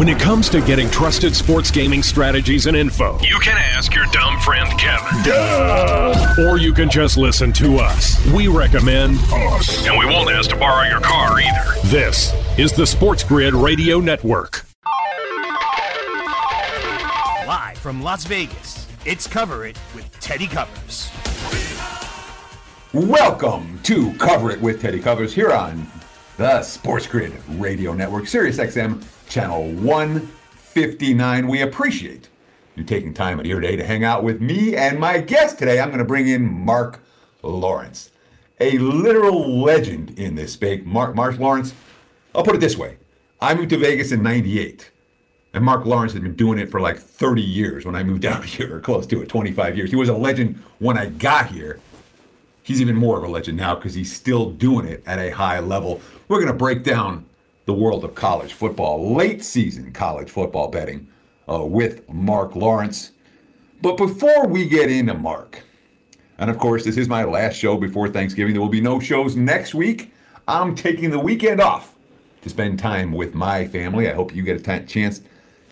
When it comes to getting trusted sports gaming strategies and info, you can ask your dumb friend Kevin. Duh. Or you can just listen to us. We recommend us. And we won't ask to borrow your car either. This is the Sports Grid Radio Network. Live from Las Vegas, it's Cover It with Teddy Covers. Welcome to Cover It with Teddy Covers here on the Sports Grid Radio Network, Sirius XM, channel 159. We appreciate you taking time out of your day to hang out with me and my guest today. I'm going to bring in Marc Lawrence, a literal legend in this space. Marc, Marc Lawrence, I'll put it this way I moved to Vegas in 98. And Marc Lawrence has been doing it for like 30 years when I moved out here, or close to it, 25 years. He was a legend when I got here. He's even more of a legend now because he's still doing it at a high level. We're going to break down the world of college football, late season college football betting uh, with Marc Lawrence. But before we get into Marc, and of course, this is my last show before Thanksgiving. There will be no shows next week. I'm taking the weekend off to spend time with my family. I hope you get a t- chance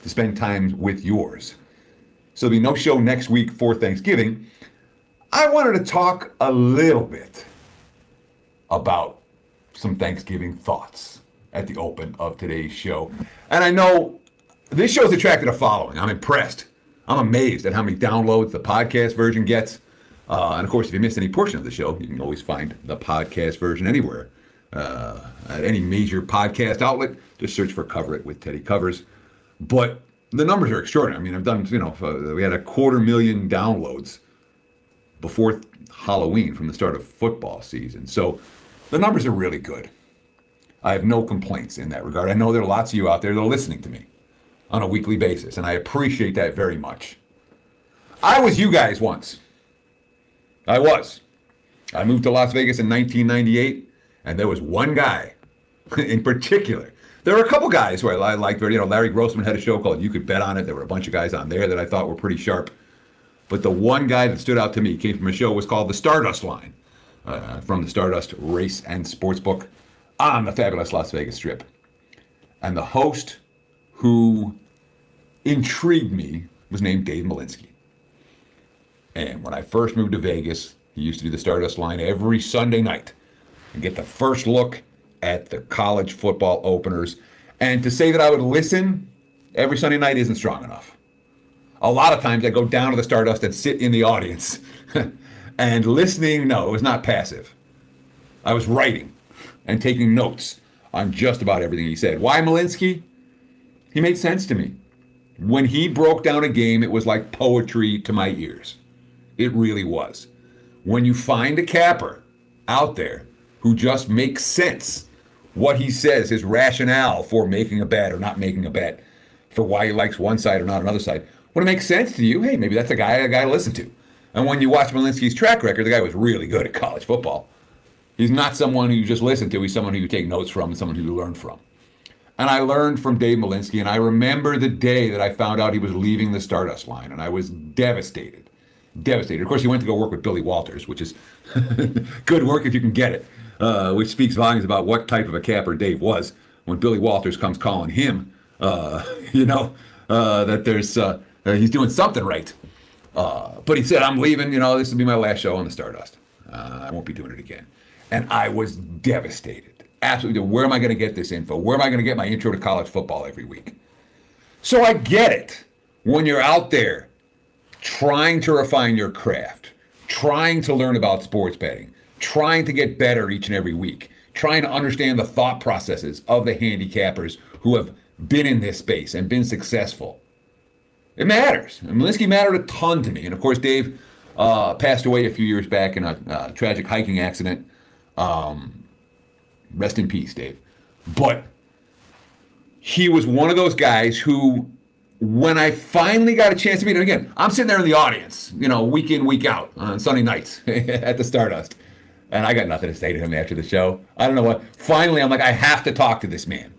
to spend time with yours. So there'll be no show next week for Thanksgiving. I wanted to talk a little bit about some Thanksgiving thoughts at the open of today's show. And I know this show's attracted a following. I'm impressed. I'm amazed at how many downloads the podcast version gets. Uh, and of course, if you missed any portion of the show, you can always find the podcast version anywhere. Uh, at any major podcast outlet, just search for Cover It with Teddy Covers. But the numbers are extraordinary. I mean, I've done, you know, uh, we had a quarter million downloads before Halloween from the start of football season. So the numbers are really good. I have no complaints in that regard. I know there are lots of you out there that are listening to me on a weekly basis, and I appreciate that very much. I was you guys once. I was. I moved to Las Vegas in 1998, and there was one guy in particular. There were a couple guys who I liked very, you know, Larry Grossman had a show called You Could Bet on It. There were a bunch of guys on there that I thought were pretty sharp. But the one guy that stood out to me came from a show was called The Stardust Line uh, from the Stardust Race and Sportsbook on the fabulous Las Vegas Strip. And the host who intrigued me was named Dave Malinsky. And when I first moved to Vegas, he used to do the Stardust line every Sunday night and get the first look at the college football openers. And to say that I would listen every Sunday night isn't strong enough. A lot of times I go down to the Stardust and sit in the audience. and listening, no, it was not passive. I was writing and taking notes on just about everything he said. Why Malinsky? He made sense to me. When he broke down a game, it was like poetry to my ears. It really was. When you find a capper out there who just makes sense, what he says, his rationale for making a bet or not making a bet, for why he likes one side or not another side, when it makes sense to you, hey, maybe that's a guy I got to listen to. And when you watch Malinsky's track record, the guy was really good at college football. He's not someone who you just listen to. He's someone who you take notes from and someone who you learn from. And I learned from Dave Malinsky, and I remember the day that I found out he was leaving the Stardust line, and I was devastated. Devastated. Of course, he went to go work with Billy Walters, which is good work if you can get it, uh, which speaks volumes about what type of a capper Dave was when Billy Walters comes calling him, uh, you know, uh, that there's uh, he's doing something right. Uh, but he said, I'm leaving, you know, this will be my last show on the Stardust. Uh, I won't be doing it again. And I was devastated absolutely where am I going to get this info? Where am I going to get my intro to college football every week? So I get it when you're out there trying to refine your craft, trying to learn about sports betting, trying to get better each and every week, trying to understand the thought processes of the handicappers who have been in this space and been successful. It matters. And Malinsky mattered a ton to me. And of course, Dave uh, passed away a few years back in a uh, tragic hiking accident. Um, Rest in peace, Dave. But he was one of those guys who, when I finally got a chance to meet him again, I'm sitting there in the audience, you know, week in, week out on Sunday nights at the Stardust. And I got nothing to say to him after the show. I don't know what. Finally, I'm like, I have to talk to this man.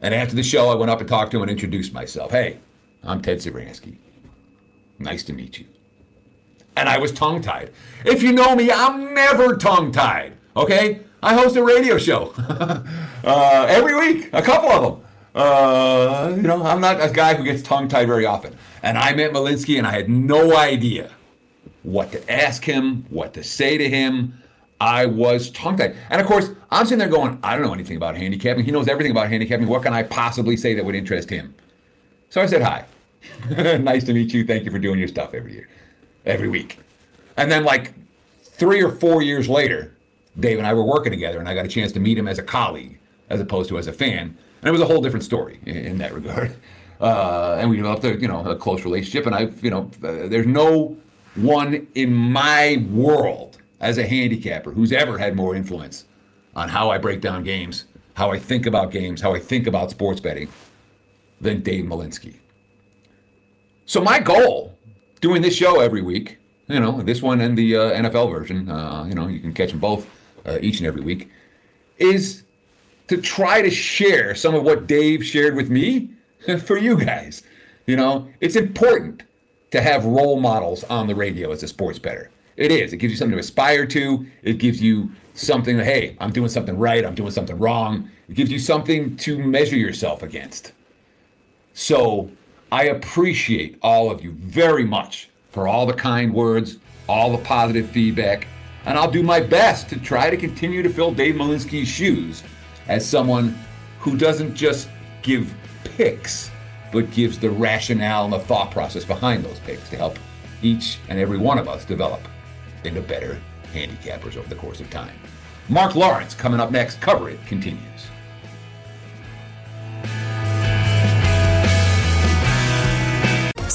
And after the show, I went up and talked to him and introduced myself. Hey, I'm Ted Sevransky. Nice to meet you. And I was tongue tied. If you know me, I'm never tongue tied. Okay? I host a radio show uh, every week, a couple of them. Uh, you know, I'm not a guy who gets tongue tied very often. And I met Malinsky, and I had no idea what to ask him, what to say to him. I was tongue tied. And of course, I'm sitting there going, I don't know anything about handicapping. He knows everything about handicapping. What can I possibly say that would interest him? So I said, Hi. nice to meet you. Thank you for doing your stuff every year, every week. And then, like three or four years later, Dave and I were working together, and I got a chance to meet him as a colleague as opposed to as a fan. And it was a whole different story in, in that regard. Uh, and we developed a you know a close relationship. And I you know uh, there's no one in my world as a handicapper who's ever had more influence on how I break down games, how I think about games, how I think about sports betting than Dave Malinsky. So my goal, doing this show every week, you know, this one and the uh, NFL version, uh, you know, you can catch them both uh, each and every week, is to try to share some of what Dave shared with me for you guys. You know, it's important to have role models on the radio as a sports bettor. It is. It gives you something to aspire to. It gives you something that, hey, I'm doing something right. I'm doing something wrong. It gives you something to measure yourself against. So I appreciate all of you very much for all the kind words, all the positive feedback, and I'll do my best to try to continue to fill Dave Malinsky's shoes as someone who doesn't just give picks, but gives the rationale and the thought process behind those picks to help each and every one of us develop into better handicappers over the course of time. Marc Lawrence coming up next. Cover it continues.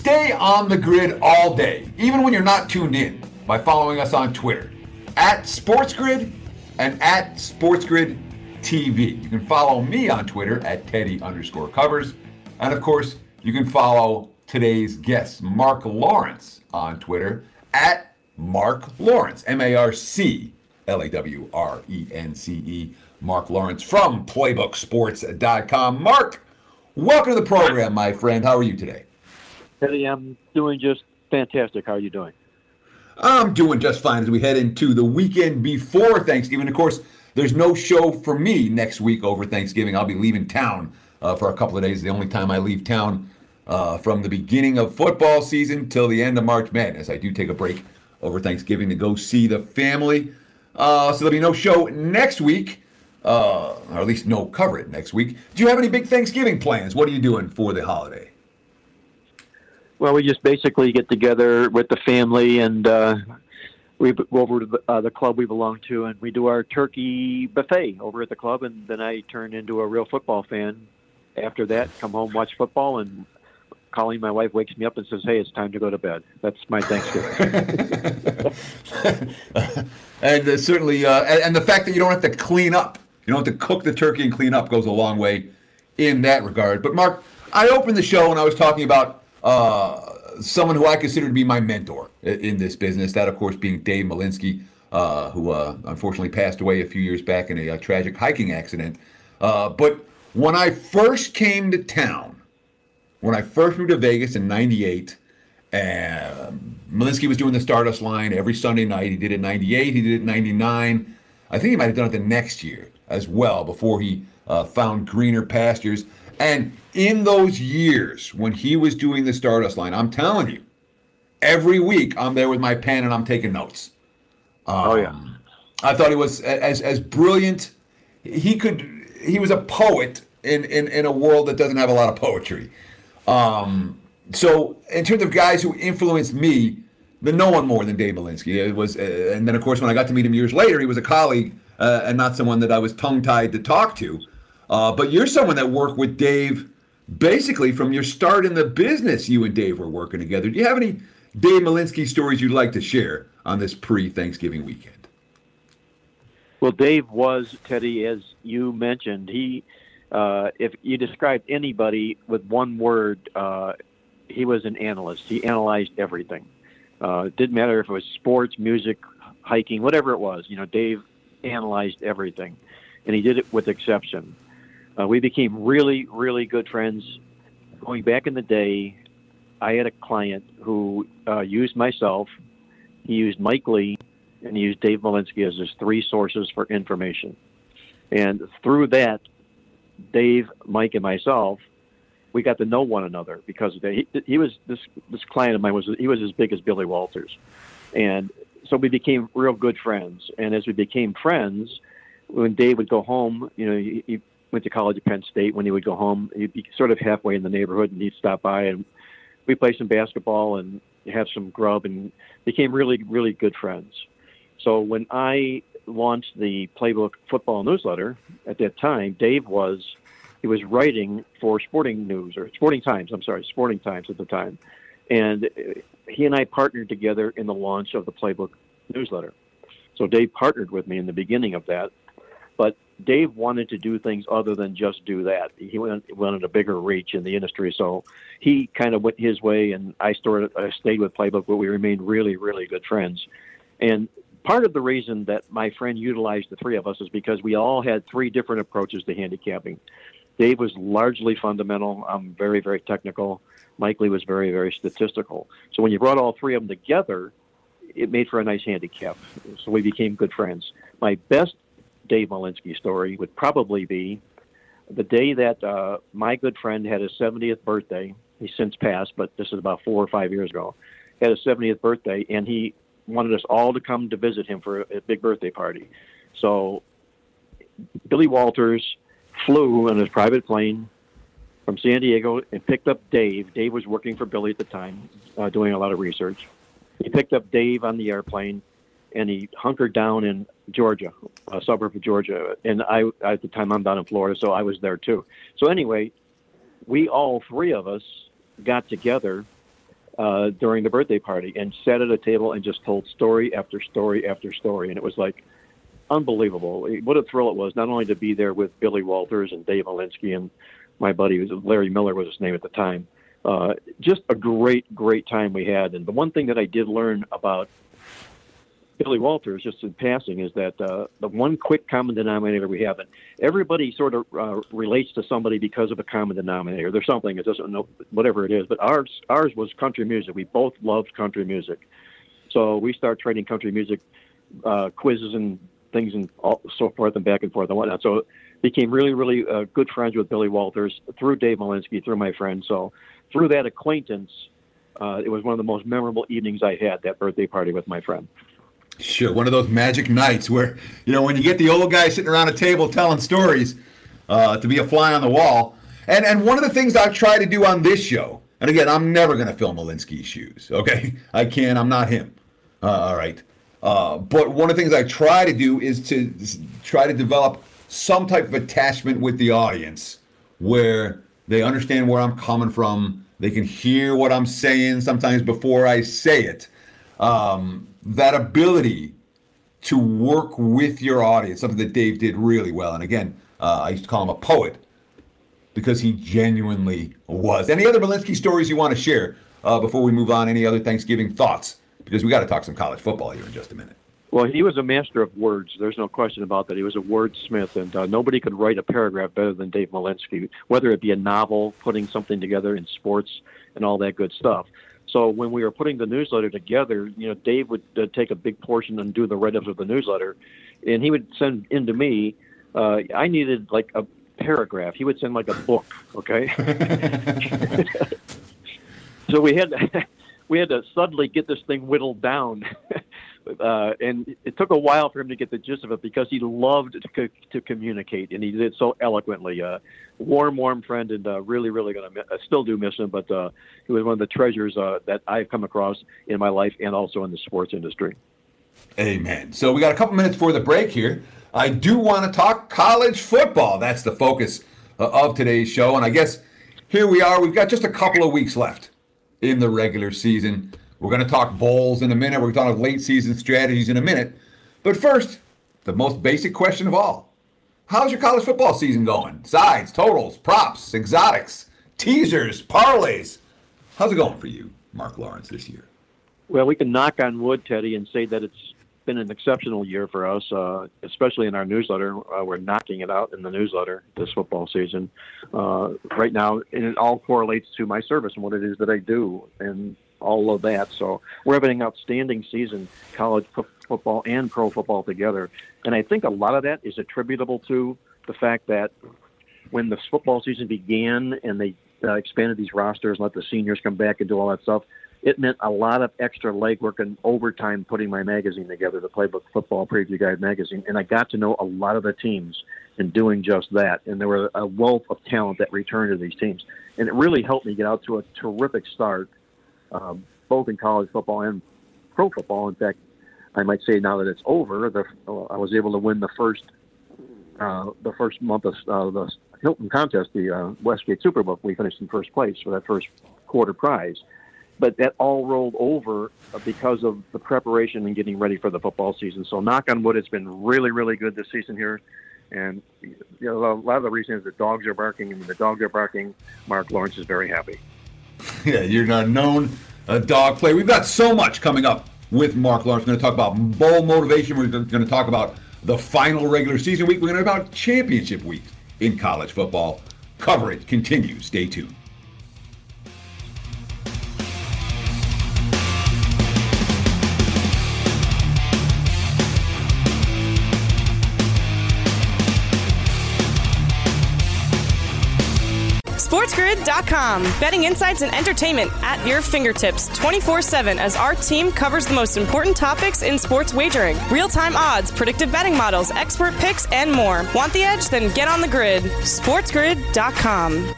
Stay on the grid all day, even when you're not tuned in, by following us on Twitter at SportsGrid and at SportsGrid TV. You can follow me on Twitter at Teddy underscore covers. And of course, you can follow today's guest, Marc Lawrence, on Twitter at Marc Lawrence, M A R C L A W R E N C E. Marc Lawrence from PlaybookSports.com. Marc, welcome to the program, my friend. How are you today? Teddy, I'm doing just fantastic. How are you doing? I'm doing just fine as we head into the weekend before Thanksgiving. Of course, there's no show for me next week over Thanksgiving. I'll be leaving town uh, for a couple of days. The only time I leave town uh, from the beginning of football season till the end of March Madness. I do take a break over Thanksgiving to go see the family. Uh, so there'll be no show next week, uh, or at least no cover it next week. Do you have any big Thanksgiving plans? What are you doing for the holiday? Well, we just basically get together with the family and uh, we go over to the, uh, the club we belong to and we do our turkey buffet over at the club. And then I turn into a real football fan after that, come home, watch football, and Colleen, my wife, wakes me up and says, "Hey, it's time to go to bed." That's my Thanksgiving. and uh, certainly, uh, and, and, the fact that you don't have to clean up, you don't have to cook the turkey and clean up, goes a long way in that regard. But Marc, I opened the show and I was talking about uh, someone who I consider to be my mentor in this business. That, of course, being Dave Malinsky, uh, who uh, unfortunately passed away a few years back in a, a tragic hiking accident. Uh, but when I first came to town when I first moved to Vegas in '98, and Malinsky was doing the Stardust line every Sunday night. He did it '98. He did it '99. I think he might have done it the next year as well before he uh, found greener pastures. And in those years when he was doing the Stardust line, I'm telling you, every week I'm there with my pen and I'm taking notes. Um, oh yeah. I thought he was as as brilliant. He could. He was a poet in, in, in a world that doesn't have a lot of poetry. Um, so in terms of guys who influenced me, the no one more than Dave Malinsky. It was, uh, and then of course when I got to meet him years later, he was a colleague uh, and not someone that I was tongue tied to talk to. Uh, but you're someone that worked with Dave basically from your start in the business. You and Dave were working together. Do you have any Dave Malinsky stories you'd like to share on this pre-Thanksgiving weekend? Well, Dave was Teddy, as you mentioned. He, uh, if you described anybody with one word, uh, he was an analyst. He analyzed everything. Uh, it didn't matter if it was sports, music, hiking, whatever it was. You know, Dave analyzed everything, and he did it with exception. Uh, we became really, really good friends. Going back in the day, I had a client who uh, used myself, he used Mike Lee, and he used Dave Malinsky as his three sources for information. And through that, Dave, Mike, and myself, we got to know one another because he, he was this this client of mine was he was as big as Billy Walters, and so we became real good friends. And as we became friends, when Dave would go home, you know, he, he went to college at Penn State. When he would go home, he'd be sort of halfway in the neighborhood, and he'd stop by and we play some basketball and have some grub, and became really really good friends. So when I launched the Playbook Football newsletter at that time, Dave was he was writing for Sporting News or Sporting Times. I'm sorry, Sporting Times at the time, and he and I partnered together in the launch of the Playbook newsletter. So Dave partnered with me in the beginning of that, but Dave wanted to do things other than just do that. He went, wanted a bigger reach in the industry, so he kind of went his way, and I started. I stayed with Playbook, but we remained really, really good friends. And part of the reason that my friend utilized the three of us is because we all had three different approaches to handicapping. Dave was largely fundamental. I'm very, very technical. Mike Lee was very, very statistical. So when you brought all three of them together, it made for a nice handicap. So we became good friends. My best Dave Malinsky story would probably be the day that uh, my good friend had his 70th birthday. He's since passed, but this is about four or five years ago. He Had his 70th birthday, and he wanted us all to come to visit him for a, a big birthday party. So Billy Walters flew on his private plane from San Diego and picked up Dave. Dave was working for Billy at the time, uh, doing a lot of research. He picked up Dave on the airplane, and he hunkered down in Georgia, a suburb of Georgia. And I, at the time, I'm down in Florida, so I was there too. So anyway, we all three of us got together uh, during the birthday party and sat at a table and just told story after story after story, and it was like unbelievable. What a thrill it was not only to be there with Billy Walters and Dave Malinsky and my buddy, Larry Miller was his name at the time. Uh, just a great, great time we had. And the one thing that I did learn about Billy Walters, just in passing, is that uh, the one quick common denominator we have, and everybody sort of uh, relates to somebody because of a common denominator. There's something it doesn't know whatever it is, but ours ours was country music. We both loved country music, so we start trading country music uh, quizzes and things and all, so forth and back and forth and whatnot. So became really, really uh, good friends with Billy Walters through Dave Malinsky, through my friend. So through that acquaintance, uh, it was one of the most memorable evenings I had, that birthday party with my friend. Sure, one of those magic nights where, you know, when you get the old guy sitting around a table telling stories uh, to be a fly on the wall. And, and one of the things I've tried to do on this show, and again, I'm never going to fill Malinsky's shoes, okay? I can't, I'm not him. Uh, all right. Uh, but one of the things I try to do is to try to develop some type of attachment with the audience where they understand where I'm coming from. They can hear what I'm saying sometimes before I say it. Um, that ability to work with your audience, something that Dave did really well. And again, uh, I used to call him a poet because he genuinely was. Any other Malinsky stories you want to share uh, before we move on? Any other Thanksgiving thoughts? because we got to talk some college football here in just a minute. Well, he was a master of words. There's no question about that. He was a wordsmith, and uh, nobody could write a paragraph better than Dave Malinsky, whether it be a novel, putting something together in sports, and all that good stuff. So when we were putting the newsletter together, you know, Dave would uh, take a big portion and do the write-ups of the newsletter, and he would send in to me. Uh, I needed like a paragraph. He would send like a book. Okay. so we had we had to suddenly get this thing whittled down. uh, and it took a while for him to get the gist of it because he loved to, co- to communicate and he did so eloquently. Uh, warm, warm friend, and uh, really, really going to still do miss him. But uh, he was one of the treasures uh, that I've come across in my life and also in the sports industry. Amen. So we got a couple minutes for the break here. I do want to talk college football. That's the focus uh, of today's show, and I guess here we are. We've got just a couple of weeks left in the regular season. We're going to talk bowls in a minute. We're going to talk late season strategies in a minute. But first, the most basic question of all. How's your college football season going? Sides, totals, props, exotics, teasers, parlays. How's it going for you, Marc Lawrence, this year? Well, we can knock on wood, Teddy, and say that it's been an exceptional year for us, uh, especially in our newsletter. Uh, we're knocking it out in the newsletter this football season. Uh, right now, and it all correlates to my service and what it is that I do and all of that. So we're having an outstanding season, college football and pro football together. And I think a lot of that is attributable to the fact that when the football season began and they uh, expanded these rosters and let the seniors come back and do all that stuff, it meant a lot of extra legwork and overtime putting my magazine together, the Playbook Football Preview Guide magazine. And I got to know a lot of the teams in doing just that. And there were a wealth of talent that returned to these teams. And it really helped me get out to a terrific start, um, both in college football and pro football. In fact, I might say now that it's over, the, uh, I was able to win the first uh, the first month of uh, the Hilton contest, the uh, Westgate Superbook. We finished in first place for that first quarter prize but that all rolled over because of the preparation and getting ready for the football season. So, knock on wood, it's been really, really good this season here. And you know, a lot of the reason is the dogs are barking, and when the dogs are barking, Marc Lawrence is very happy. Yeah, you're not known a dog player. We've got so much coming up with Marc Lawrence. We're going to talk about bowl motivation. We're going to talk about the final regular season week. We're going to talk about championship week in college football. Coverage continues. Stay tuned. SportsGrid.com. Betting insights and entertainment at your fingertips 24 7 as our team covers the most important topics in sports wagering real time odds, predictive betting models, expert picks, and more. Want the edge? Then get on the grid. SportsGrid.com.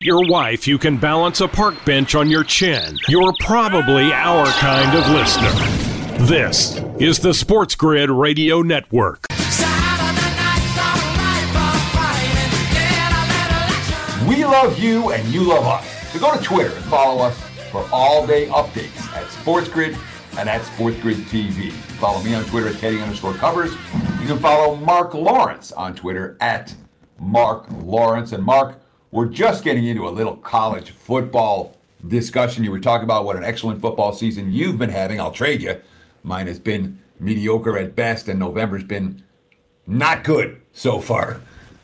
Your wife, you can balance a park bench on your chin. You're probably our kind of listener. This is the Sports Grid Radio Network. We love you and you love us. So go to Twitter and follow us for all day updates at Sports Grid and at Sports Grid TV. Follow me on Twitter at Teddy underscore covers. You can follow Marc Lawrence on Twitter at Marc Lawrence. And Marc, we're just getting into a little college football discussion. You were talking about what an excellent football season you've been having. I'll trade you. Mine has been mediocre at best, and November's been not good so far.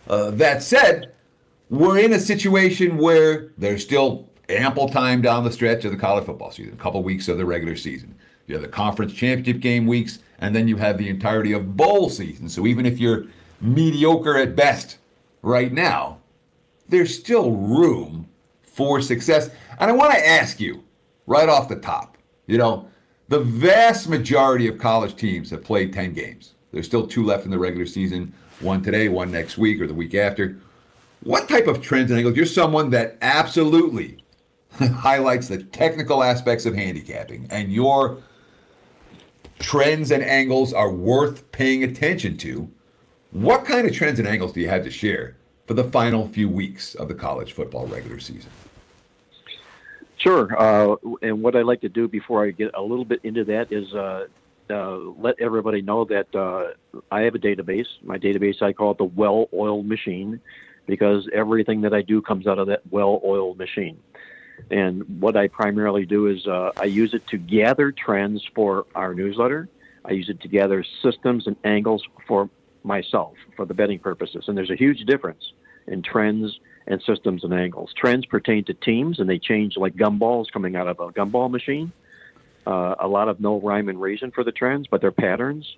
Uh, that said, we're in a situation where there's still ample time down the stretch of the college football season, a couple weeks of the regular season. You have the conference championship game weeks, and then you have the entirety of bowl season. So even if you're mediocre at best right now, there's still room for success. And I want to ask you right off the top, you know, the vast majority of college teams have played 10 games. There's still two left in the regular season, one today, one next week, or the week after. What type of trends and angles? You're someone that absolutely highlights the technical aspects of handicapping, and your trends and angles are worth paying attention to. What kind of trends and angles do you have to share for the final few weeks of the college football regular season? Sure. Uh, and what I'd like to do before I get a little bit into that is uh, uh, let everybody know that uh, I have a database. My database, I call it the well oiled machine because everything that I do comes out of that well oiled machine. And what I primarily do is uh, I use it to gather trends for our newsletter. I use it to gather systems and angles for myself for the betting purposes. And there's a huge difference in trends and systems and angles. Trends pertain to teams, and they change like gumballs coming out of a gumball machine. Uh, a lot of no rhyme and reason for the trends, but they're patterns.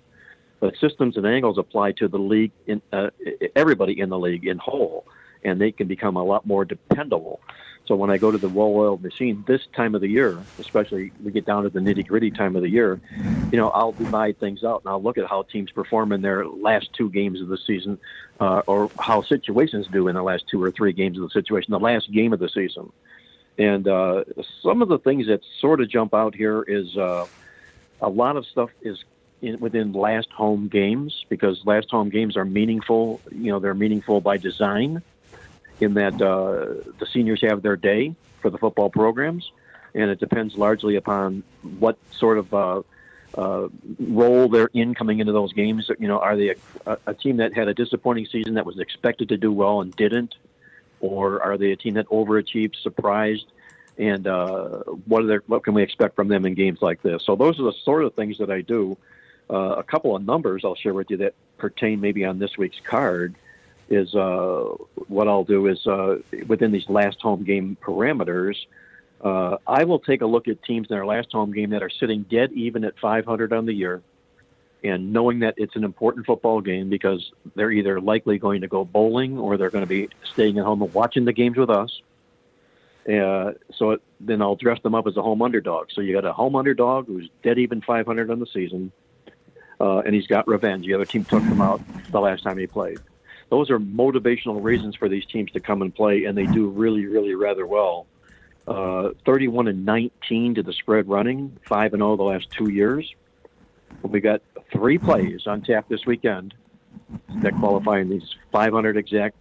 But systems and angles apply to the league, in, uh, everybody in the league in whole, and they can become a lot more dependable. So when I go to the well-oiled machine this time of the year, especially we get down to the nitty-gritty time of the year, you know, I'll divide things out and I'll look at how teams perform in their last two games of the season, uh, or how situations do in the last two or three games of the situation, the last game of the season. And uh, some of the things that sort of jump out here is uh, a lot of stuff is in, within last home games because last home games are meaningful. You know, they're meaningful by design in that uh, the seniors have their day for the football programs, and it depends largely upon what sort of uh, uh, role they're in coming into those games. You know, are they a, a team that had a disappointing season that was expected to do well and didn't, or are they a team that overachieved, surprised? And uh, what are their, what can we expect from them in games like this? So those are the sort of things that I do. Uh, a couple of numbers I'll share with you that pertain maybe on this week's card is uh, what I'll do is uh, within these last home game parameters. Uh, I will take a look at teams in their last home game that are sitting dead even at 500 on the year, and knowing that it's an important football game because they're either likely going to go bowling or they're going to be staying at home and watching the games with us. Uh, so it, then I'll dress them up as a home underdog. So you got a home underdog who's dead even 500 on the season, uh, and he's got revenge. The other team took him out the last time he played. Those are motivational reasons for these teams to come and play, and they do really, really rather well. Uh, 31 and 19 to the spread running, 5 and 0 the last two years. We got three plays on tap this weekend that qualify in these 500 exact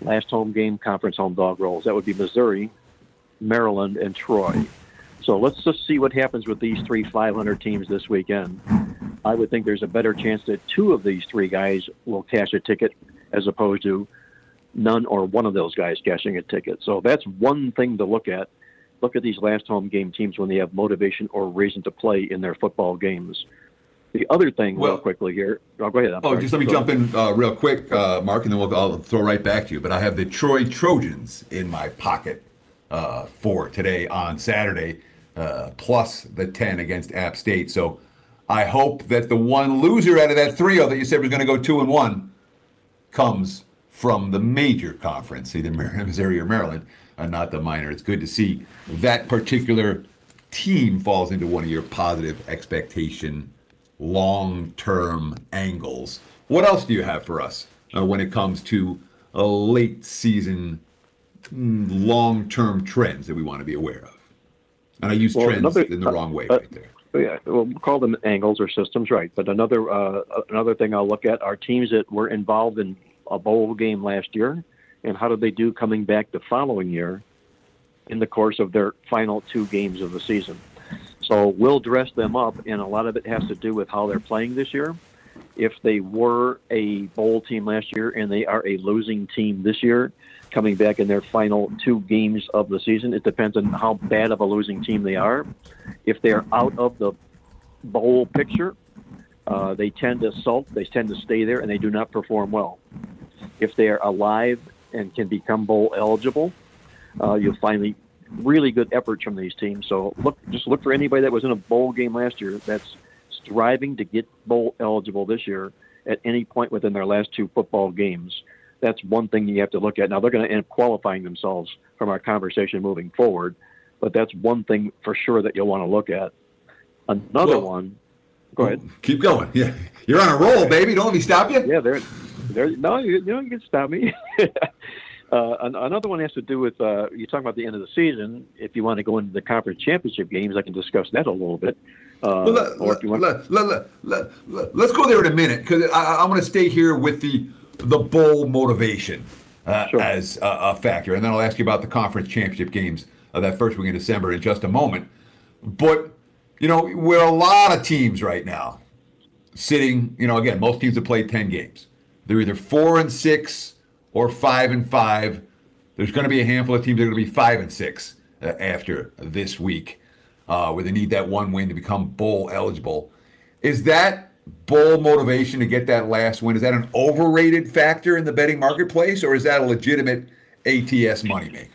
last home game conference home dog rolls. That would be Missouri, Maryland, and Troy. So let's just see what happens with these three 500 teams this weekend. I would think there's a better chance that two of these three guys will cash a ticket as opposed to none or one of those guys cashing a ticket. So that's one thing to look at. Look at these last home game teams when they have motivation or reason to play in their football games. The other thing, well, real quickly here. Oh, go ahead. I'm oh, sorry. just let me go jump in uh, real quick, uh, Marc, and then we'll, I'll throw right back to you. But I have the Troy Trojans in my pocket uh, for today on Saturday, uh, plus the 10 against App State. So I hope that the one loser out of that trio that you said was going to go two and one comes from the major conference, either Missouri or Maryland, and not the minor. It's good to see that particular team falls into one of your positive expectation long-term angles. What else do you have for us uh, when it comes to a late season mm, long-term trends that we want to be aware of? And I use well, trends another, in the uh, wrong way uh, right there. Yeah, we'll call them angles or systems, right? But another uh, another thing I'll look at are teams that were involved in a bowl game last year, and how did they do coming back the following year in the course of their final two games of the season? So we'll dress them up, and a lot of it has to do with how they're playing this year. If they were a bowl team last year and they are a losing team this year, coming back in their final two games of the season, it depends on how bad of a losing team they are. If they're out of the bowl picture, uh, they tend to sulk, they tend to stay there, and they do not perform well. If they are alive and can become bowl eligible, uh, you'll finally really good efforts from these teams. So look, just look for anybody that was in a bowl game last year that's striving to get bowl eligible this year at any point within their last two football games. That's one thing you have to look at. Now they're going to end up qualifying themselves from our conversation moving forward, but that's one thing for sure that you'll want to look at. Another well, one. Go ahead. Keep going. Yeah, you're on a roll, baby. Don't let me stop you. Yeah, there. There. No, you, you don't get stop me. Uh, another one has to do with uh, you're talking about the end of the season. If you want to go into the conference championship games, I can discuss that a little bit. Uh, well, let, or if you want, let, let, let, let, us go there in a minute because I, am going to stay here with the the bowl motivation uh, sure. as a, a, factor, and then I'll ask you about the conference championship games of that first week in December in just a moment. But you know, we're a lot of teams right now sitting. You know, again, most teams have played ten games. They're either four and six or five and five. There's going to be a handful of teams that are going to be five and six uh, after this week, uh, where they need that one win to become bowl eligible. Is that bowl motivation to get that last win? Is that an overrated factor in the betting marketplace, or is that a legitimate ATS moneymaker?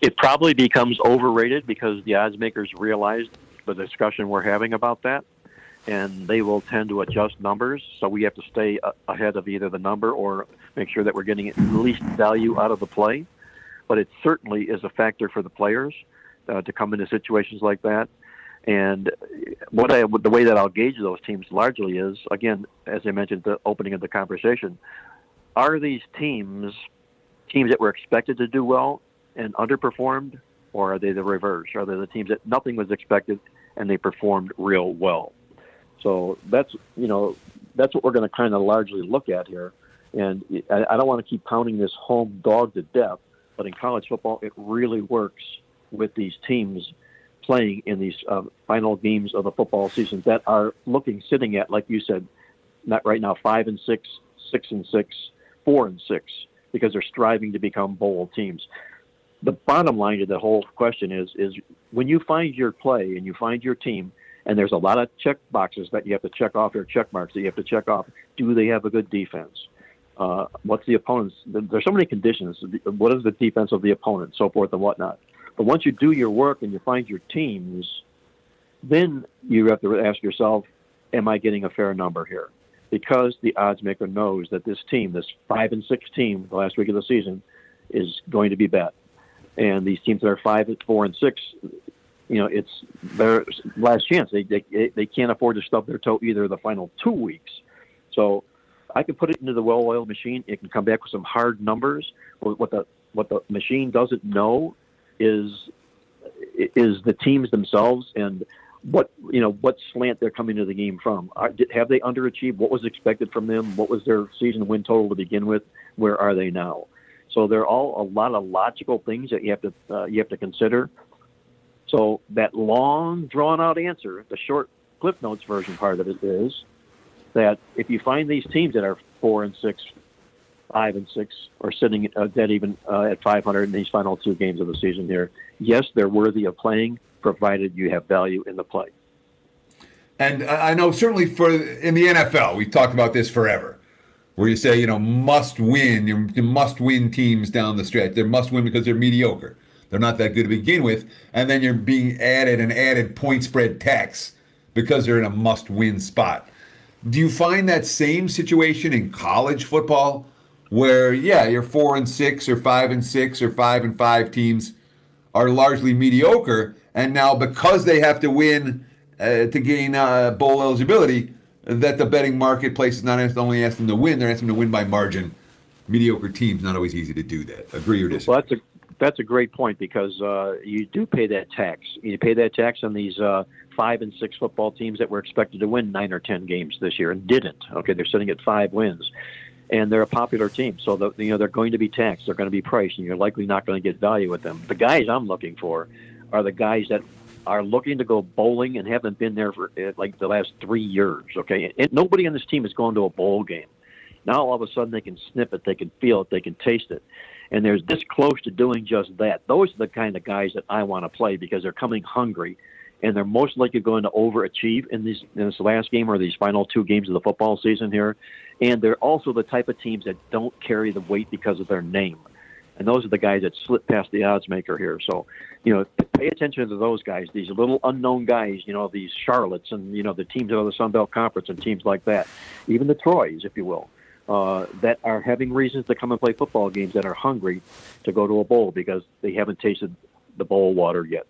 It probably becomes overrated because the odds makers realize the discussion we're having about that and they will tend to adjust numbers. So we have to stay ahead of either the number or make sure that we're getting at least value out of the play. But it certainly is a factor for the players uh, to come into situations like that. And what I, the way that I'll gauge those teams largely is, again, as I mentioned at the opening of the conversation, are these teams teams that were expected to do well and underperformed, or are they the reverse? Are they the teams that nothing was expected and they performed real well? So that's you know that's what we're going to kind of largely look at here. And I, I don't want to keep pounding this home dog to death, but in college football, it really works with these teams playing in these uh, final games of the football season that are looking, sitting at, like you said, not right now, five and six, six and six, four and six, because they're striving to become bowl teams. The bottom line to the whole question is, is when you find your play and you find your team, and there's a lot of check boxes that you have to check off or check marks that you have to check off. Do they have a good defense? Uh, what's the opponent's? There's so many conditions. What is the defense of the opponent, so forth and whatnot. But once you do your work and you find your teams, then you have to ask yourself, am I getting a fair number here? Because the odds maker knows that this team, this five and six team, the last week of the season, is going to be bet. And these teams that are five, four, and six, you know, it's their last chance. They they they can't afford to stub their toe either the final two weeks. So I can put it into the well-oiled machine. It can come back with some hard numbers. What the what the machine doesn't know is is the teams themselves and what you know what slant they're coming to the game from. Are, did, have they underachieved? What was expected from them? What was their season win total to begin with? Where are they now? So there are all a lot of logical things that you have to uh, you have to consider. So that long, drawn out answer, the short Cliff Notes version part of it is that if you find these teams that are four and six, five and six, or sitting uh, dead even uh, at 500 in these final two games of the season here, yes, they're worthy of playing, provided you have value in the play. And I know certainly for in the NFL, we've talked about this forever, where you say you know must win, you must win teams down the stretch. They must win because they're mediocre. They're not that good to begin with, and then you're being added an added point spread tax because they're in a must win spot. Do you find that same situation in college football where, yeah, your four and six or five and six or five and five teams are largely mediocre, and now because they have to win uh, to gain uh, bowl eligibility, that the betting marketplace is not only asking them to win, they're asking them to win by margin. Mediocre teams not always easy to do that. Agree or disagree? Well, that's a that's a great point because uh, you do pay that tax. You pay that tax on these uh, five and six football teams that were expected to win nine or ten games this year and didn't. Okay, they're sitting at five wins, and they're a popular team, so the, you know they're going to be taxed. They're going to be priced, and you're likely not going to get value with them. The guys I'm looking for are the guys that are looking to go bowling and haven't been there for uh, like the last three years. Okay, and nobody on this team has gone to a bowl game. Now all of a sudden they can sniff it, they can feel it, they can taste it and they're this close to doing just that. Those are the kind of guys that I want to play because they're coming hungry and they're most likely going to overachieve in this in this last game or these final two games of the football season here. And they're also the type of teams that don't carry the weight because of their name. And those are the guys that slip past the odds maker here. So, you know, pay attention to those guys, these little unknown guys, you know, these Charlottes and, you know, the teams of the Sun Belt Conference and teams like that, even the Troys, if you will, uh, that are having reasons to come and play football games that are hungry to go to a bowl because they haven't tasted the bowl water yet.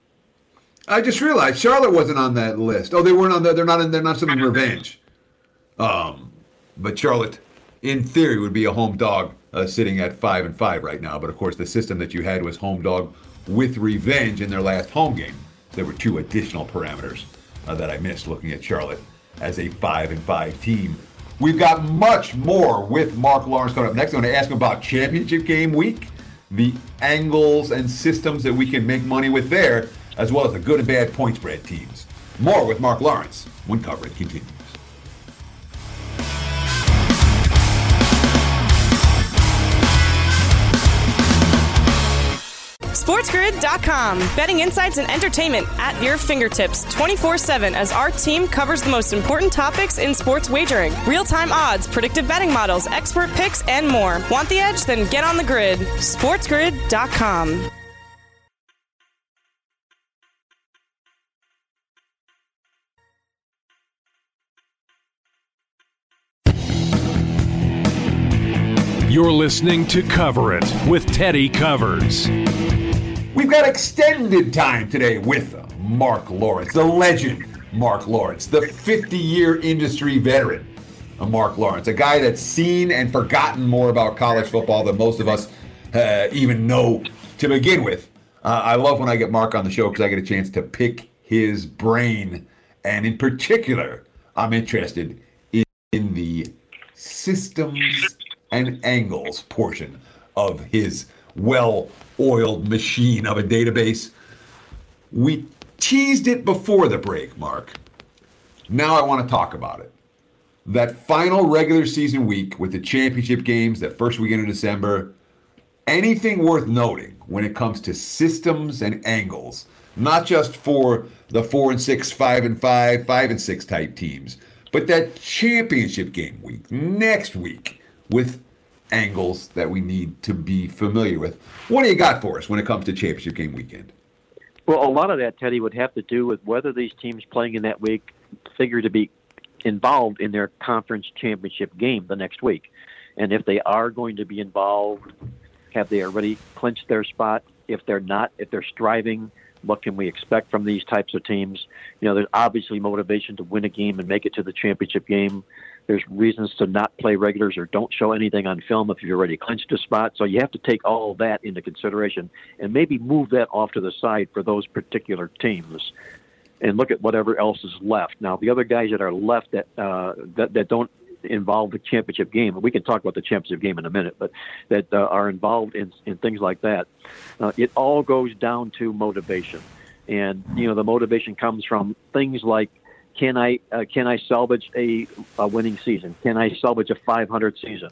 I just realized Charlotte wasn't on that list. Oh, they weren't on that. They're not in. They're not something revenge. Um, but Charlotte, in theory, would be a home dog uh, sitting at five and five right now. But of course, the system that you had was home dog with revenge in their last home game. There were two additional parameters uh, that I missed looking at Charlotte as a five and five team. We've got much more with Marc Lawrence coming up next. I'm going to ask him about championship game week, the angles and systems that we can make money with there as well as the good and bad point spread teams. More with Marc Lawrence when coverage continues. SportsGrid.com. Betting insights and entertainment at your fingertips 24 7 as our team covers the most important topics in sports wagering real time odds, predictive betting models, expert picks, and more. Want the edge? Then get on the grid. SportsGrid.com. You're listening to Cover It with Teddy Covers. We've got extended time today with Marc Lawrence, the legend Marc Lawrence, the 50 year industry veteran Marc Lawrence, a guy that's seen and forgotten more about college football than most of us uh, even know to begin with. Uh, I love when I get Marc on the show because I get a chance to pick his brain. And in particular, I'm interested in, the systems and angles portion of his well oiled machine of a database. We teased it before the break, Marc. Now I want to talk about it. That final regular season week with the championship games, that first weekend of December, anything worth noting when it comes to systems and angles, not just for the four and six, five and five, five and six type teams, but that championship game week, next week, with angles that we need to be familiar with. What do you got for us when it comes to championship game weekend? Well, a lot of that, Teddy, would have to do with whether these teams playing in that week figure to be involved in their conference championship game the next week. And if they are going to be involved, have they already clinched their spot? If they're not, if they're striving, what can we expect from these types of teams? You know, there's obviously motivation to win a game and make it to the championship game. There's reasons to not play regulars or don't show anything on film if you've already clinched a spot. So you have to take all that into consideration and maybe move that off to the side for those particular teams and look at whatever else is left. Now, the other guys that are left that uh, that, that don't involve the championship game, and we can talk about the championship game in a minute, but that uh, are involved in, in things like that, uh, it all goes down to motivation. And you know, the motivation comes from things like can I uh, can I salvage a, a winning season? Can I salvage a 500 season?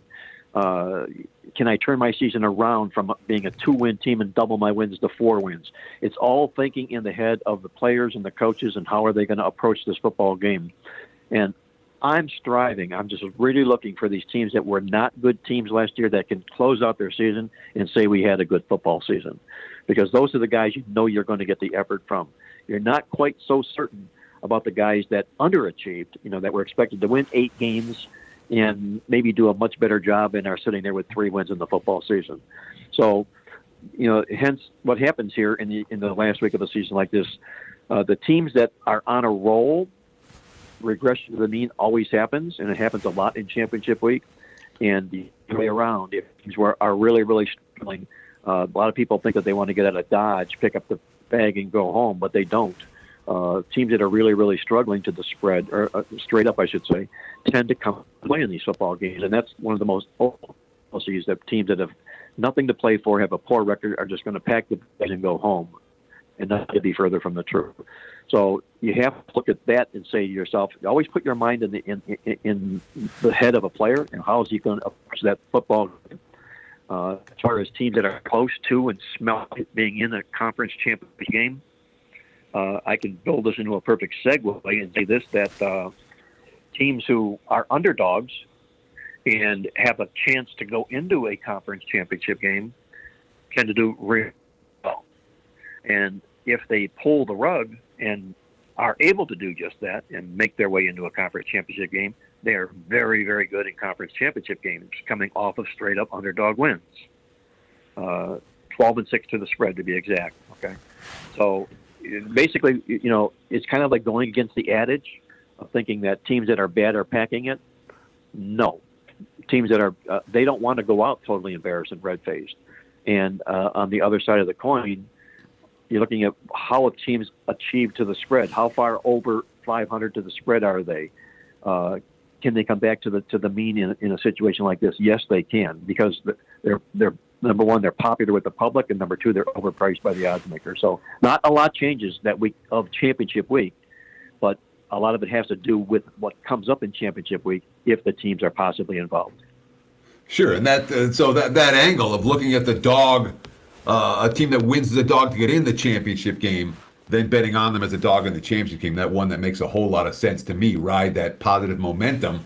Uh, can I turn my season around from being a two-win team and double my wins to four wins? It's all thinking in the head of the players and the coaches and how are they going to approach this football game. And I'm striving. I'm just really looking for these teams that were not good teams last year that can close out their season and say we had a good football season, because those are the guys you know you're going to get the effort from. You're not quite so certain about the guys that underachieved, you know, that were expected to win eight games and maybe do a much better job and are sitting there with three wins in the football season. So, you know, hence what happens here in the in the last week of the season like this, uh, the teams that are on a roll, regression to the mean always happens, and it happens a lot in championship week. And the way around, if teams were, are really really struggling, uh, a lot of people think that they want to get out of Dodge, pick up the bag, and go home, but they don't uh, teams that are really, really struggling to the spread, or uh, straight up, I should say, tend to come play in these football games. And that's one of the most policies that teams that have nothing to play for, have a poor record, are just going to pack the bags and go home. And that could be further from the truth. So you have to look at that and say to yourself, always put your mind in the in, in, in the head of a player and how is he going to approach that football game. Uh, as far as teams that are close to and smell being in a conference championship game, uh, I can build this into a perfect segue and say this that uh, teams who are underdogs and have a chance to go into a conference championship game tend to do really well. And if they pull the rug and are able to do just that and make their way into a conference championship game, they are very, very good in conference championship games, coming off of straight up underdog wins. Uh, 12 and 6 to the spread, to be exact. Okay. So basically, you know, it's kind of like going against the adage of thinking that teams that are bad are packing it. No, teams that are uh, they don't want to go out totally embarrassed and red faced. And uh, on the other side of the coin, you're looking at how teams achieve to the spread. How far over 500 to the spread are they? Uh, can they come back to the to the mean in, in a situation like this? Yes, they can because they're they're number one, they're popular with the public, and number two, they're overpriced by the odds maker. So not a lot changes that week of championship week, but a lot of it has to do with what comes up in championship week if the teams are possibly involved. Sure, and that uh, so that that angle of looking at the dog, uh, a team that wins the dog to get in the championship game, then betting on them as a dog in the championship game, that one that makes a whole lot of sense to me. Ride that positive momentum,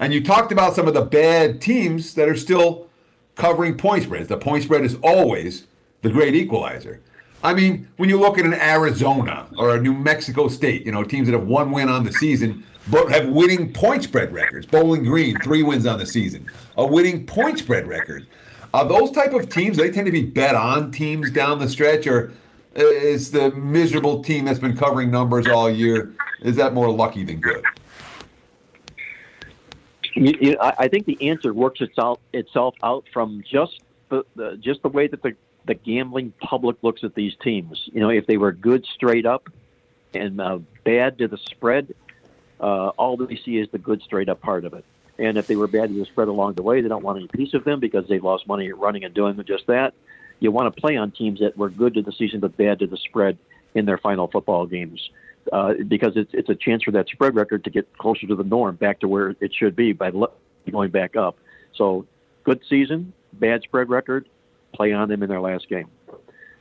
and you talked about some of the bad teams that are still covering point spreads. The point spread is always the great equalizer. I mean, when you look at an Arizona or a New Mexico State, you know, teams that have one win on the season, but have winning point spread records. Bowling Green, three wins on the season, a winning point spread record. Uh, those type of teams, they tend to be bet on teams down the stretch, or is the miserable team that's been covering numbers all year, is that more lucky than good? You, you, I think the answer works itself itself out from just the, the just the way that the the gambling public looks at these teams. You know, if they were good straight up and uh, bad to the spread, uh, all they see is the good straight up part of it. And if they were bad to the spread along the way, they don't want any piece of them because they lost money running and doing just that. you want to play on teams that were good to the season but bad to the spread in their final football games. Uh, because it's it's a chance for that spread record to get closer to the norm, back to where it should be by going back up. So, good season, bad spread record, play on them in their last game.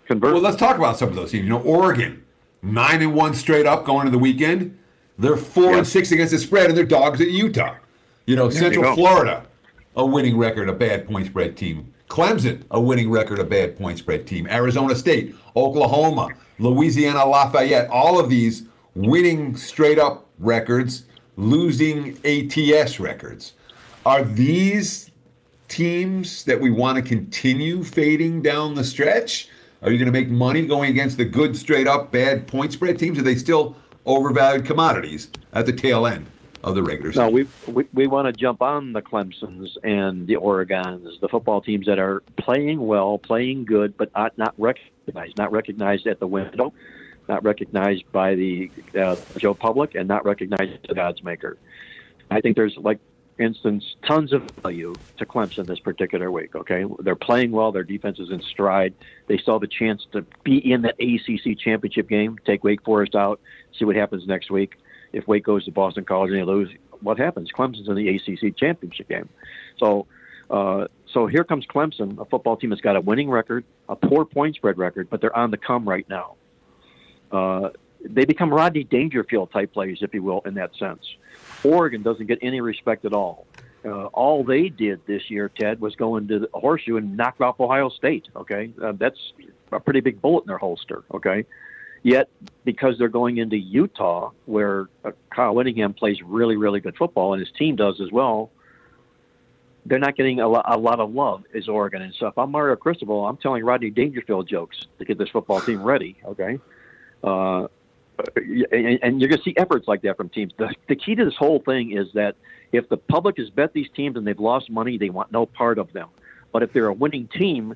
Convert. Well, let's talk about some of those teams. You know, Oregon, nine and one straight up going into the weekend. They're four and six against the spread, and they're dogs at Utah. You know, there Central Florida, a winning record, a bad point spread team. Clemson, a winning record, a bad point spread team. Arizona State, Oklahoma, Louisiana Lafayette, all of these winning straight up records, losing ATS records. Are these teams that we want to continue fading down the stretch? Are you going to make money going against the good, straight up, bad point spread teams? Are they still overvalued commodities at the tail end of the regular season? No, we, we, we want to jump on the Clemsons and the Oregons, the football teams that are playing well, playing good, but not, not recognized, not recognized at the window, not recognized by the uh, Joe public, and not recognized as God's maker. I think there's like instance, tons of value to Clemson this particular week. Okay, they're playing well. Their defense is in stride. They still have a chance to be in that ACC championship game. Take Wake Forest out. See what happens next week. If Wake goes to Boston College and they lose, what happens? Clemson's in the ACC championship game. So, uh, so here comes Clemson, a football team that's got a winning record, a poor point spread record, but they're on the come right now. Uh, they become Rodney Dangerfield type plays, if you will, in that sense. Oregon doesn't get any respect at all. Uh, all they did this year, Ted, was go into the horseshoe and knock off Ohio State. Okay, uh, that's a pretty big bullet in their holster. Okay, yet because they're going into Utah, where uh, Kyle Whittingham plays really, really good football, and his team does as well, they're not getting a lot, a lot of love as Oregon. And so, if I'm Mario Cristobal, I'm telling Rodney Dangerfield jokes to get this football team ready. Okay. Uh, and you're going to see efforts like that from teams. The, the key to this whole thing is that if the public has bet these teams and they've lost money, they want no part of them. But if they're a winning team,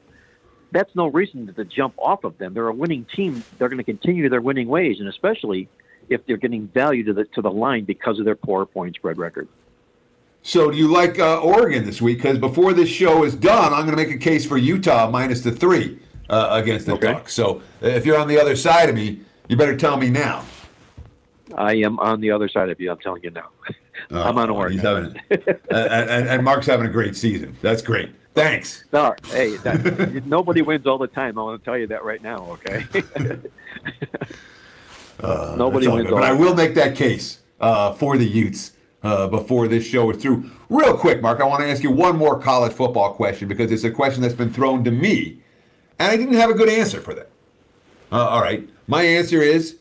that's no reason to jump off of them. They're a winning team. They're going to continue their winning ways, and especially if they're getting value to the to the line because of their poor point spread record. So, do you like uh, Oregon this week? Because before this show is done, I'm going to make a case for Utah minus the three uh, against the okay. Ducks. So, if you're on the other side of me, you better tell me now. I am on the other side of you. I'm telling you now. Oh, I'm on Oregon. Having, and, and, and, Marc's having a great season. That's great. Thanks. No, hey, that, nobody wins all the time. I want to tell you that right now. Okay. uh, nobody wins. But I will make that case uh, for the Utes uh, before this show is through. Real quick, Marc, I want to ask you one more college football question because it's a question that's been thrown to me, and I didn't have a good answer for that. Uh, all right. My answer is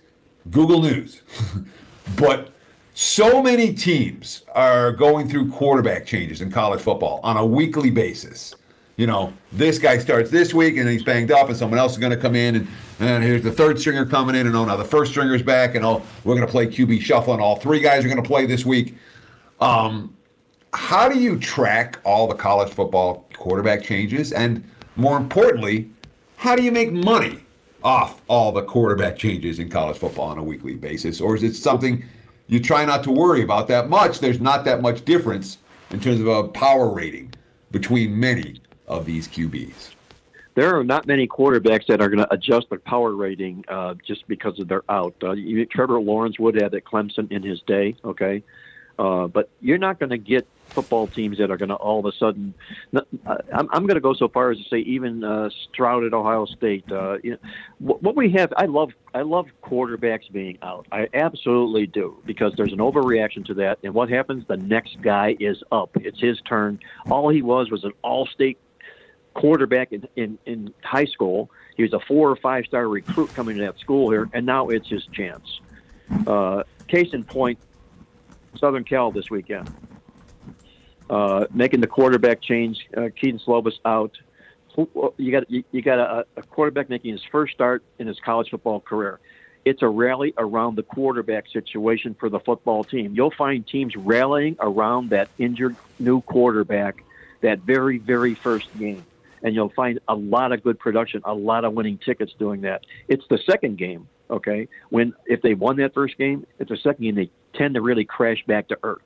Google News. but so many teams are going through quarterback changes in college football on a weekly basis. You know, this guy starts this week and he's banged up, and someone else is going to come in, and, and here's the third stringer coming in, and oh, now the first stringer's back, and oh, we're going to play QB shuffle, and all three guys are going to play this week. Um, how do you track all the college football quarterback changes? And more importantly, how do you make money off all the quarterback changes in college football on a weekly basis? Or is it something you try not to worry about that much? There's not that much difference in terms of a power rating between many of these QBs. There are not many quarterbacks that are going to adjust their power rating uh, just because of their out. Uh, Trevor Lawrence would have at Clemson in his day, okay? Uh, but you're not going to get football teams that are going to all of a sudden. I'm, I'm going to go so far as to say even uh, Stroud at Ohio State. Uh, you know, what, what we have, I love. I love quarterbacks being out. I absolutely do because there's an overreaction to that. And what happens? The next guy is up. It's his turn. All he was was an all-state quarterback in, in, in high school. He was a four or five star recruit coming to that school here, and now it's his chance. Uh, case in point, Southern Cal this weekend. Uh, making the quarterback change, uh, Kedon Slovis out. You got you got a, a quarterback making his first start in his college football career. It's a rally around the quarterback situation for the football team. You'll find teams rallying around that injured new quarterback that very very first game, and you'll find a lot of good production, a lot of winning tickets doing that. It's the second game, okay? When if they won that first game, it's the second game they tend to really crash back to earth.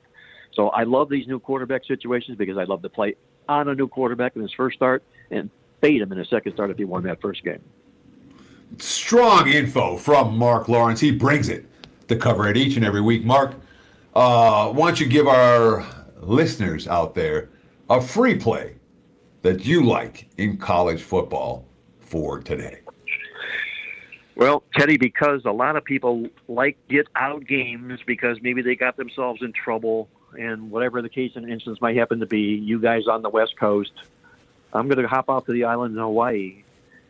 So I love these new quarterback situations because I love to play on a new quarterback in his first start and fade him in the second start if he won that first game. Strong info from Marc Lawrence. He brings it to cover it each and every week. Marc, uh, why don't you give our listeners out there a free play that you like in college football for today? Well, Teddy, because a lot of people like get out games because maybe they got themselves in trouble and whatever the case and instance might happen to be, you guys on the West Coast, I'm going to hop out to the island in Hawaii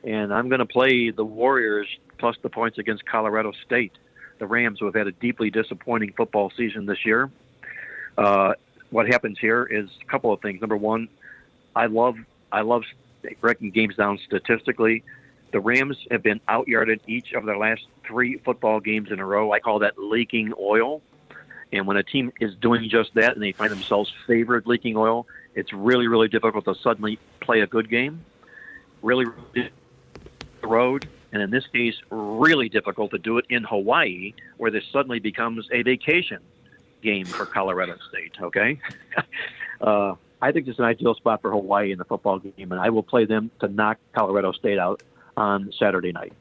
and I'm going to play the Warriors plus the points against Colorado State, the Rams, who have had a deeply disappointing football season this year. Uh, what happens here is a couple of things. Number one, I love I love breaking games down statistically. The Rams have been outyarded each of their last three football games in a row. I call that leaking oil. And when a team is doing just that and they find themselves favored leaking oil, it's really, really difficult to suddenly play a good game. Really, really the road. And in this case, really difficult to do it in Hawaii, where this suddenly becomes a vacation game for Colorado State. Okay. uh, I think this is an ideal spot for Hawaii in the football game, and I will play them to knock Colorado State out on Saturday night.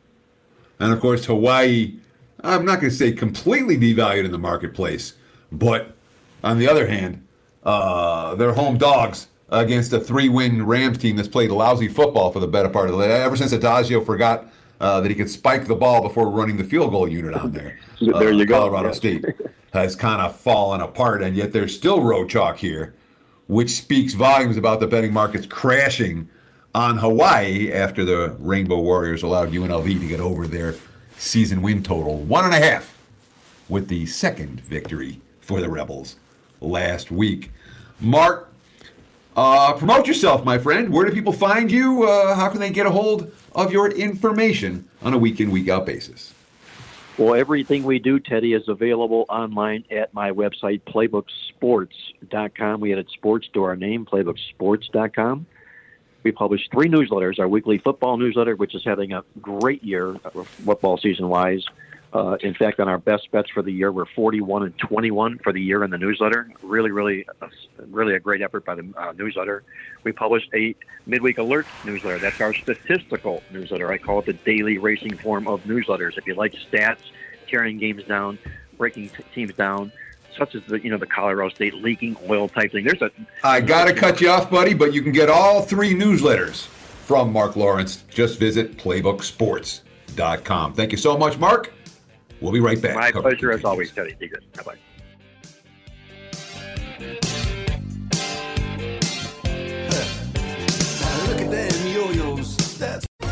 And of course, Hawaii, I'm not going to say completely devalued in the marketplace, but on the other hand, uh, they're home dogs against a three-win Rams team that's played lousy football for the better part of the day. Ever since Addazio forgot uh, that he could spike the ball before running the field goal unit on there. Uh, there you go. Colorado yes. State has kind of fallen apart, and yet there's still road chalk here, which speaks volumes about the betting markets crashing on Hawaii after the Rainbow Warriors allowed UNLV to get over their season win total one and a half with the second victory for the Rebels last week. Marc, uh, promote yourself, my friend. Where do people find you? Uh, how can they get a hold of your information on a week in, week out basis? Well, everything we do, Teddy, is available online at my website, playbooksports.com. We added sports to our name, playbooksports.com. We publish three newsletters our weekly football newsletter, which is having a great year, uh, football season wise. Uh, in fact, on our best bets for the year, we're 41 and 21 for the year in the newsletter. Really, really, uh, really a great effort by the uh, newsletter. We publish a midweek alert newsletter. That's our statistical newsletter. I call it the daily racing form of newsletters. If you like stats, tearing games down, breaking t- teams down, such as the you know the Colorado State leaking oil type thing. There's a. I gotta cut you off, buddy, but you can get all three newsletters from Marc Lawrence. Just visit playbooksports.com. Thank you so much, Marc. We'll be right back. My pleasure as always, Teddy. Be good. Bye bye.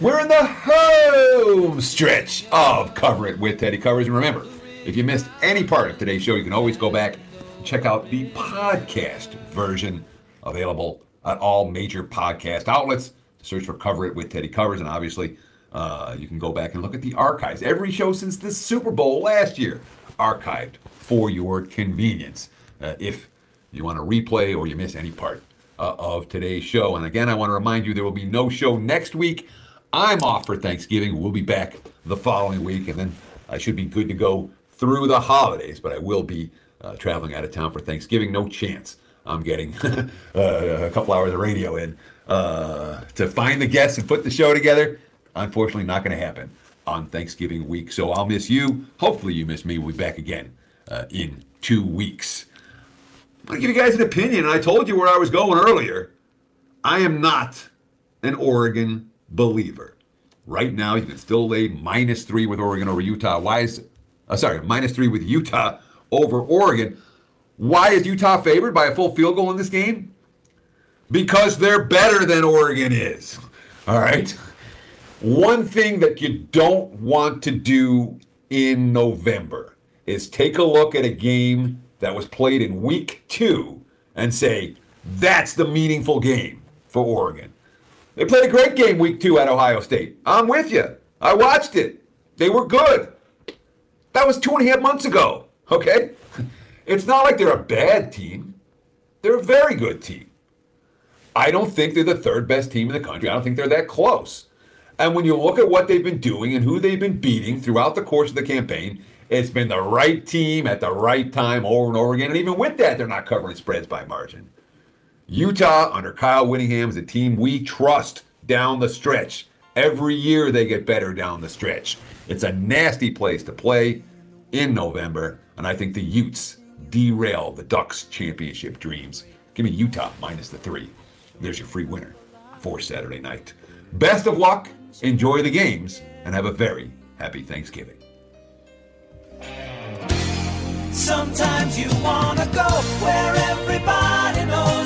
We're in the home stretch of Cover It with Teddy Covers. And remember, if you missed any part of today's show, you can always go back and check out the podcast version available at all major podcast outlets. Search for Cover It with Teddy Covers. And obviously, uh, you can go back and look at the archives. Every show since the Super Bowl last year, archived for your convenience. Uh, if you want to replay or you miss any part uh, of today's show. And again, I want to remind you there will be no show next week. I'm off for Thanksgiving. We'll be back the following week, and then I should be good to go through the holidays. But I will be uh, traveling out of town for Thanksgiving. No chance I'm getting uh, a couple hours of radio in uh, to find the guests and put the show together. Unfortunately, not going to happen on Thanksgiving week. So I'll miss you. Hopefully, you miss me. We'll be back again uh, in two weeks. I'm going to give you guys an opinion. I told you where I was going earlier. I am not an Oregon believer. Right now, you can still lay minus three with Oregon over Utah. Why is, uh, sorry, minus three with Utah over Oregon. Why is Utah favored by a full field goal in this game? Because they're better than Oregon is. All right. One thing that you don't want to do in November is take a look at a game that was played in week two and say, that's the meaningful game for Oregon. They played a great game week two at Ohio State. I'm with you. I watched it. They were good. That was two and a half months ago. Okay? It's not like they're a bad team. They're a very good team. I don't think they're the third best team in the country. I don't think they're that close. And when you look at what they've been doing and who they've been beating throughout the course of the campaign, it's been the right team at the right time over and over again. And even with that, they're not covering spreads by margin. Utah under Kyle Whittingham is a team we trust down the stretch. Every year they get better down the stretch. It's a nasty place to play in November, and I think the Utes derail the Ducks championship dreams. Give me Utah minus the three. There's your free winner for Saturday night. Best of luck, enjoy the games, and have a very happy Thanksgiving. Sometimes you wanna go where everybody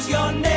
knows your name.